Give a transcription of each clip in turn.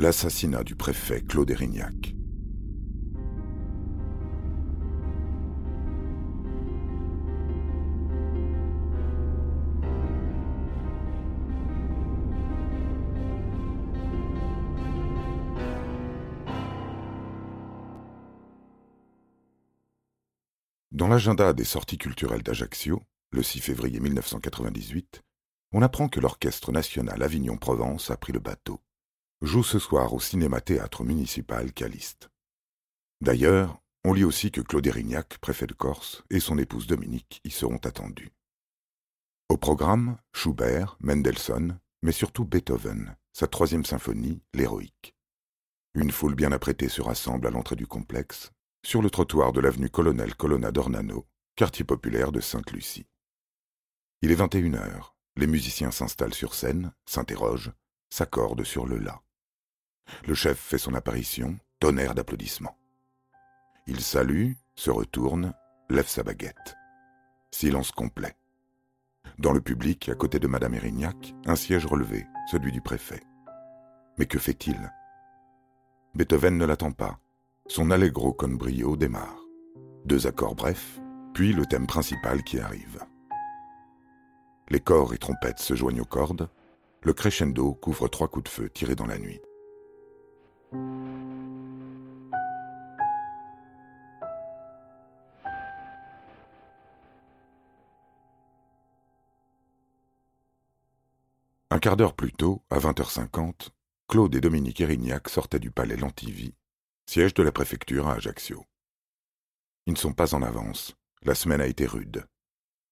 L'assassinat du préfet Claude Erignac. Dans l'agenda des sorties culturelles d'Ajaccio, le 6 février 1998, on apprend que l'Orchestre national Avignon-Provence a pris le bateau. Joue ce soir au cinéma-théâtre municipal Caliste. D'ailleurs, on lit aussi que Claude Erignac, préfet de Corse, et son épouse Dominique y seront attendus. Au programme, Schubert, Mendelssohn, mais surtout Beethoven, sa troisième symphonie, l'héroïque. Une foule bien apprêtée se rassemble à l'entrée du complexe, sur le trottoir de l'avenue Colonel Colonna d'Ornano, quartier populaire de Sainte-Lucie. Il est 21 heures. Les musiciens s'installent sur scène, s'interrogent, s'accordent sur le la. Le chef fait son apparition, tonnerre d'applaudissements. Il salue, se retourne, lève sa baguette. Silence complet. Dans le public, à côté de Madame Erignac, un siège relevé, celui du préfet. Mais que fait-il? Beethoven ne l'attend pas. Son allegro con brio démarre. Deux accords brefs, puis le thème principal qui arrive. Les corps et trompettes se joignent aux cordes, le crescendo couvre trois coups de feu tirés dans la nuit. Un quart d'heure plus tôt, à 20h50, Claude et Dominique Erignac sortaient du palais Lantivy siège de la préfecture à Ajaccio. Ils ne sont pas en avance, la semaine a été rude.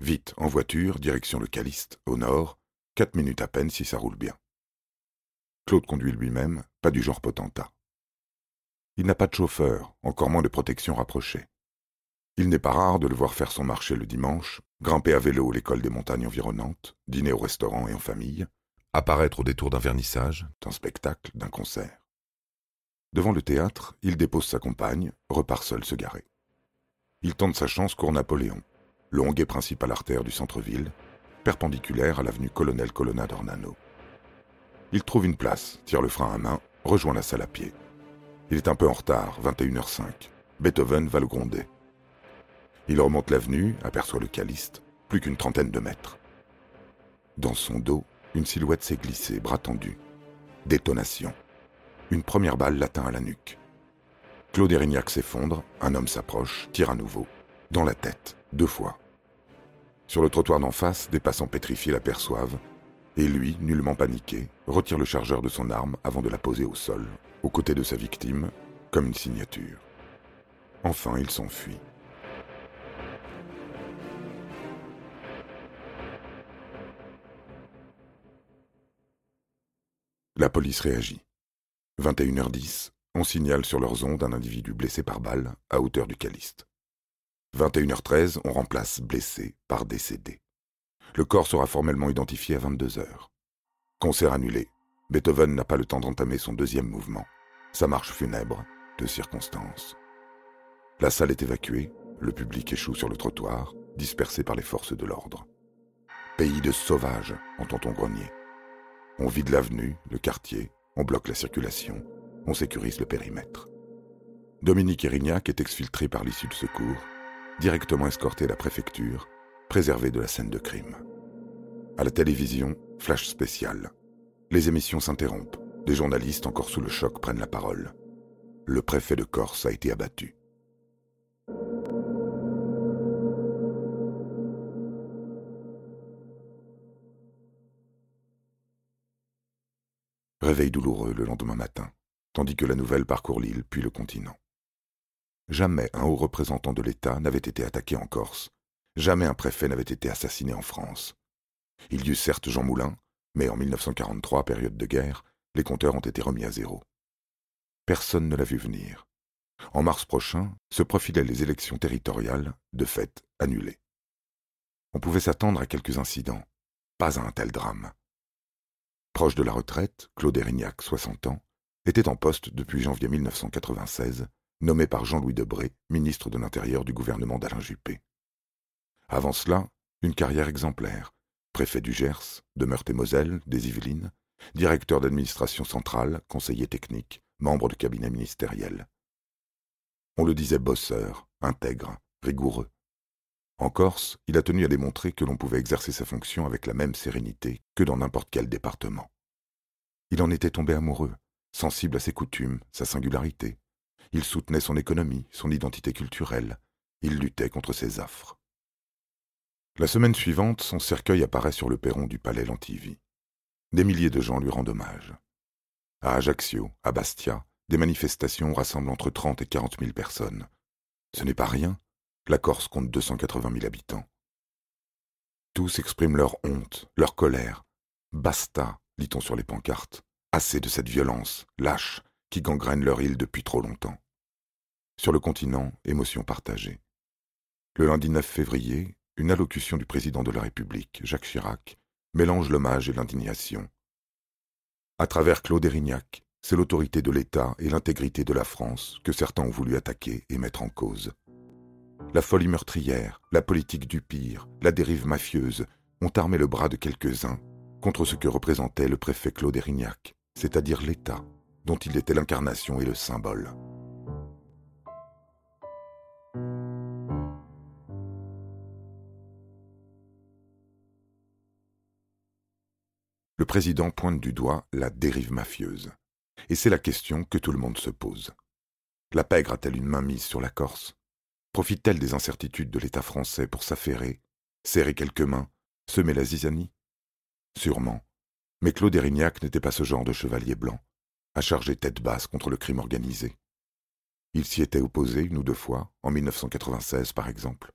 Vite, en voiture, direction le Caliste, au nord, quatre minutes à peine si ça roule bien. Claude conduit lui-même, pas du genre potentat. Il n'a pas de chauffeur, encore moins de protection rapprochée. Il n'est pas rare de le voir faire son marché le dimanche, grimper à vélo l'école des montagnes environnantes, dîner au restaurant et en famille, apparaître au détour d'un vernissage, d'un spectacle, d'un concert. Devant le théâtre, il dépose sa compagne, repart seul se garer. Il tente sa chance cours Napoléon, longue et principale artère du centre-ville, perpendiculaire à l'avenue Colonel Colonna d'Ornano. Il trouve une place, tire le frein à main, rejoint la salle à pied. Il est un peu en retard, 21h05. Beethoven va le gronder. Il remonte l'avenue, aperçoit le caliste, plus qu'une trentaine de mètres. Dans son dos, une silhouette s'est glissée, bras tendus. Détonation. Une première balle l'atteint à la nuque. Claude Erignac s'effondre, un homme s'approche, tire à nouveau, dans la tête, deux fois. Sur le trottoir d'en face, des passants pétrifiés l'aperçoivent, et lui, nullement paniqué, retire le chargeur de son arme avant de la poser au sol, aux côtés de sa victime, comme une signature. Enfin, il s'enfuit. La police réagit. 21h10, on signale sur leurs ondes un individu blessé par balle à hauteur du Caliste. 21h13, on remplace blessé par décédé. Le corps sera formellement identifié à 22h. Concert annulé. Beethoven n'a pas le temps d'entamer son deuxième mouvement. Sa marche funèbre, de circonstance. La salle est évacuée, le public échoue sur le trottoir, dispersé par les forces de l'ordre. Pays de sauvages, entend-on grogner. On vide l'avenue, le quartier, on bloque la circulation, on sécurise le périmètre. Dominique Erignac est exfiltré par l'issue de secours, directement escorté à la préfecture, préservé de la scène de crime. À la télévision, flash spécial. Les émissions s'interrompent. Des journalistes encore sous le choc prennent la parole. Le préfet de Corse a été abattu. Réveil douloureux le lendemain matin, tandis que la nouvelle parcourt l'île puis le continent. Jamais un haut représentant de l'État n'avait été attaqué en Corse. Jamais un préfet n'avait été assassiné en France. Il y eut certes Jean Moulin, mais en 1943, période de guerre, les compteurs ont été remis à zéro. Personne ne l'a vu venir. En mars prochain se profilaient les élections territoriales, de fait annulées. On pouvait s'attendre à quelques incidents, pas à un tel drame. Proche de la retraite, Claude Erignac, 60 ans, était en poste depuis janvier 1996, nommé par Jean-Louis Debré, ministre de l'Intérieur du gouvernement d'Alain Juppé. Avant cela, une carrière exemplaire, préfet du Gers, de Meurthe-et-Moselle, des Yvelines, directeur d'administration centrale, conseiller technique, membre de cabinet ministériel. On le disait bosseur, intègre, rigoureux. En Corse, il a tenu à démontrer que l'on pouvait exercer sa fonction avec la même sérénité que dans n'importe quel département. Il en était tombé amoureux, sensible à ses coutumes, sa singularité. Il soutenait son économie, son identité culturelle. Il luttait contre ses affres. La semaine suivante, son cercueil apparaît sur le perron du palais Lantivie. Des milliers de gens lui rendent hommage. À Ajaccio, à Bastia, des manifestations rassemblent entre 30 et 40 000 personnes. Ce n'est pas rien. La Corse compte 280 000 habitants. Tous expriment leur honte, leur colère. Basta, lit-on sur les pancartes. Assez de cette violence, lâche, qui gangrène leur île depuis trop longtemps. Sur le continent, émotion partagée. Le lundi 9 février, une allocution du président de la République, Jacques Chirac, mélange l'hommage et l'indignation. À travers Claude Erignac, c'est l'autorité de l'État et l'intégrité de la France que certains ont voulu attaquer et mettre en cause. La folie meurtrière, la politique du pire, la dérive mafieuse ont armé le bras de quelques-uns contre ce que représentait le préfet Claude Erignac, c'est-à-dire l'État, dont il était l'incarnation et le symbole. Le président pointe du doigt la dérive mafieuse. Et c'est la question que tout le monde se pose. La pègre a-t-elle une main mise sur la Corse? Profite-t-elle des incertitudes de l'État français pour s'affairer, serrer quelques mains, semer la zizanie? Sûrement. Mais Claude Erignac n'était pas ce genre de chevalier blanc, à charger tête basse contre le crime organisé. Il s'y était opposé une ou deux fois, en 1996 par exemple,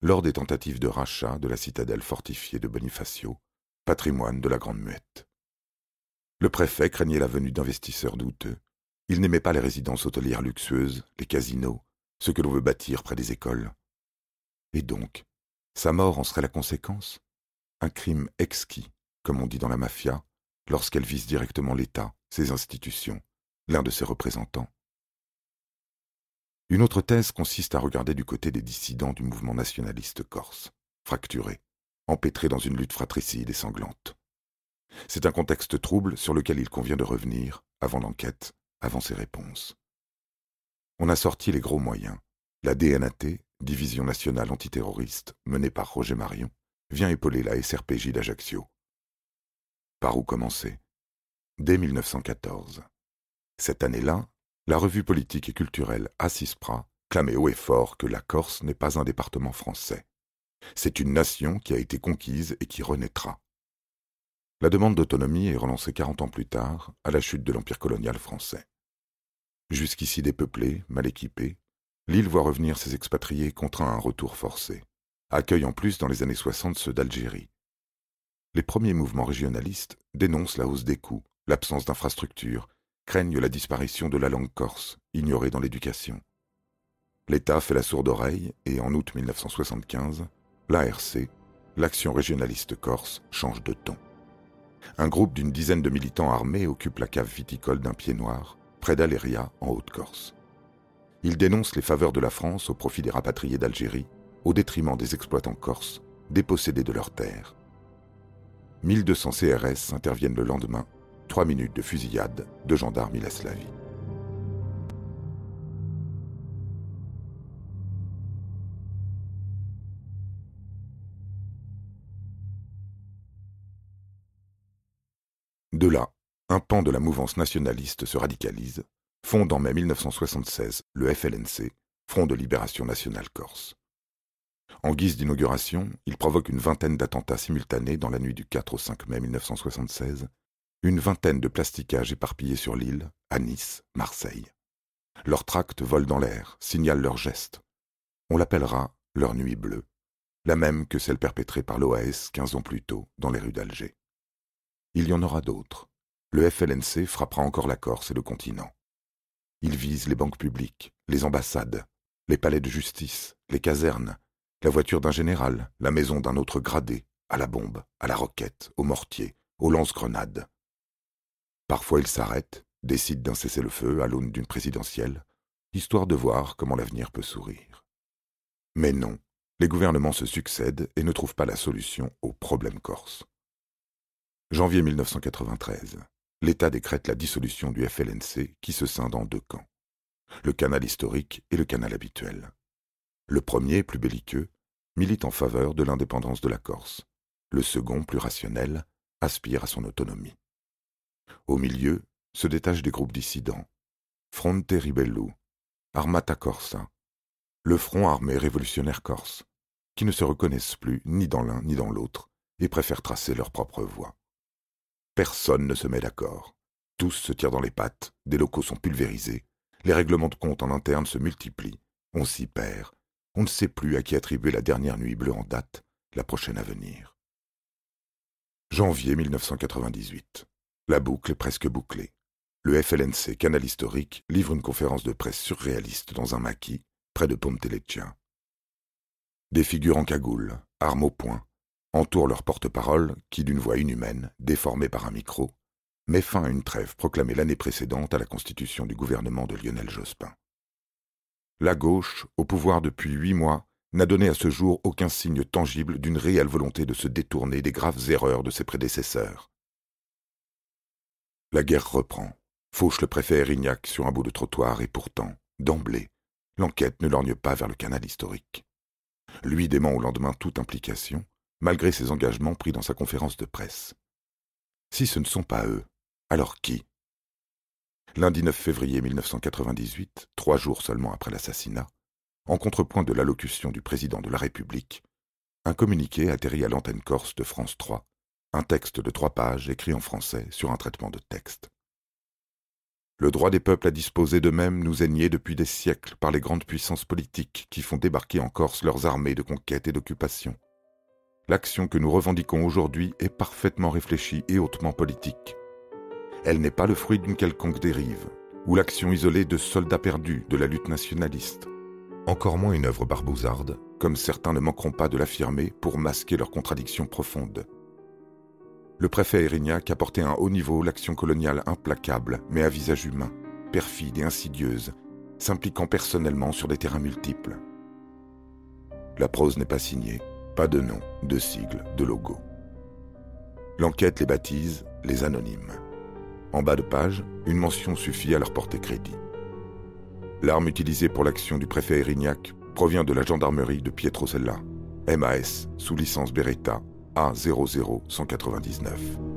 lors des tentatives de rachat de la citadelle fortifiée de Bonifacio, patrimoine de la Grande Muette. Le préfet craignait la venue d'investisseurs douteux. Il n'aimait pas les résidences hôtelières luxueuses, les casinos, ce que l'on veut bâtir près des écoles. Et donc, sa mort en serait la conséquence? Un crime exquis, comme on dit dans la mafia, lorsqu'elle vise directement l'État, ses institutions, l'un de ses représentants. Une autre thèse consiste à regarder du côté des dissidents du mouvement nationaliste corse, fracturés, empêtrés dans une lutte fratricide et sanglante. C'est un contexte trouble sur lequel il convient de revenir, avant l'enquête, avant ses réponses. On a sorti les gros moyens. La DNAT, Division nationale antiterroriste, menée par Roger Marion, vient épauler la SRPJ d'Ajaccio. Par où commencer? Dès 1914. Cette année-là, la revue politique et culturelle Assispra clamait haut et fort que la Corse n'est pas un département français. C'est une nation qui a été conquise et qui renaîtra. La demande d'autonomie est relancée quarante ans plus tard, à la chute de l'Empire colonial français. Jusqu'ici dépeuplée, mal équipée, l'île voit revenir ses expatriés contraints à un retour forcé, accueille en plus dans les années 60 ceux d'Algérie. Les premiers mouvements régionalistes dénoncent la hausse des coûts, l'absence d'infrastructures, craignent la disparition de la langue corse, ignorée dans l'éducation. L'État fait la sourde oreille et en août 1975, l'ARC, l'Action régionaliste corse, change de ton. Un groupe d'une dizaine de militants armés occupe la cave viticole d'un pied noir, près d'Aléria, en Haute-Corse. Ils dénoncent les faveurs de la France au profit des rapatriés d'Algérie, au détriment des exploitants corses, dépossédés de leurs terres. 1200 CRS interviennent le lendemain, trois minutes de fusillade, deux gendarmes y laissent la vie. De là, un pan de la mouvance nationaliste se radicalise, fonde en mai 1976 le FLNC, Front de Libération Nationale Corse. En guise d'inauguration, il provoque une vingtaine d'attentats simultanés dans la nuit du 4 au 5 mai 1976, une vingtaine de plastiquages éparpillés sur l'île, à Nice, Marseille. Leurs tracts volent dans l'air, signalent leurs gestes. On l'appellera leur nuit bleue, la même que celle perpétrée par l'OAS quinze ans plus tôt dans les rues d'Alger. Il y en aura d'autres. Le FLNC frappera encore la Corse et le continent. Il vise les banques publiques, les ambassades, les palais de justice, les casernes, la voiture d'un général, la maison d'un autre gradé, à la bombe, à la roquette, au mortier, aux lance-grenades. Parfois il s'arrête, décide d'un cessez-le-feu à l'aune d'une présidentielle, histoire de voir comment l'avenir peut sourire. Mais non, les gouvernements se succèdent et ne trouvent pas la solution au problème corse. Janvier 1993. L'État décrète la dissolution du FLNC qui se scinde en deux camps. Le canal historique et le canal habituel. Le premier, plus belliqueux, milite en faveur de l'indépendance de la Corse. Le second, plus rationnel, aspire à son autonomie. Au milieu se détachent des groupes dissidents. Fronte Ribellu, Armata Corsa, le Front armé révolutionnaire corse, qui ne se reconnaissent plus ni dans l'un ni dans l'autre et préfèrent tracer leur propre voie. Personne ne se met d'accord. Tous se tirent dans les pattes, des locaux sont pulvérisés, les règlements de compte en interne se multiplient, on s'y perd, on ne sait plus à qui attribuer la dernière nuit bleue en date, la prochaine à venir. Janvier 1998. La boucle est presque bouclée. Le FLNC Canal Historique livre une conférence de presse surréaliste dans un maquis, près de Ponteleccia. Des figures en cagoule, armes au poing, entourent leur porte-parole qui, d'une voix inhumaine, déformée par un micro, met fin à une trêve proclamée l'année précédente à la constitution du gouvernement de Lionel Jospin. La gauche, au pouvoir depuis huit mois, n'a donné à ce jour aucun signe tangible d'une réelle volonté de se détourner des graves erreurs de ses prédécesseurs. La guerre reprend, fauche le préfet Erignac sur un bout de trottoir et pourtant, d'emblée, l'enquête ne lorgne pas vers le canal historique. Lui dément au lendemain toute implication, malgré ses engagements pris dans sa conférence de presse. Si ce ne sont pas eux, alors qui? Lundi 9 février 1998, trois jours seulement après l'assassinat, en contrepoint de l'allocution du président de la République, un communiqué atterrit à l'antenne corse de France 3, un texte de trois pages écrit en français sur un traitement de texte. Le droit des peuples à disposer d'eux-mêmes nous est nié depuis des siècles par les grandes puissances politiques qui font débarquer en Corse leurs armées de conquête et d'occupation. L'action que nous revendiquons aujourd'hui est parfaitement réfléchie et hautement politique. Elle n'est pas le fruit d'une quelconque dérive, ou l'action isolée de soldats perdus de la lutte nationaliste. Encore moins une œuvre barbouzarde, comme certains ne manqueront pas de l'affirmer pour masquer leurs contradictions profondes. Le préfet Erignac a porté à un haut niveau l'action coloniale implacable, mais à visage humain, perfide et insidieuse, s'impliquant personnellement sur des terrains multiples. La prose n'est pas signée, pas de nom, de sigle, de logo. L'enquête les baptise les anonymes. En bas de page, une mention suffit à leur porter crédit. L'arme utilisée pour l'action du préfet Erignac provient de la gendarmerie de Pietrosella, MAS, sous licence Beretta A00199.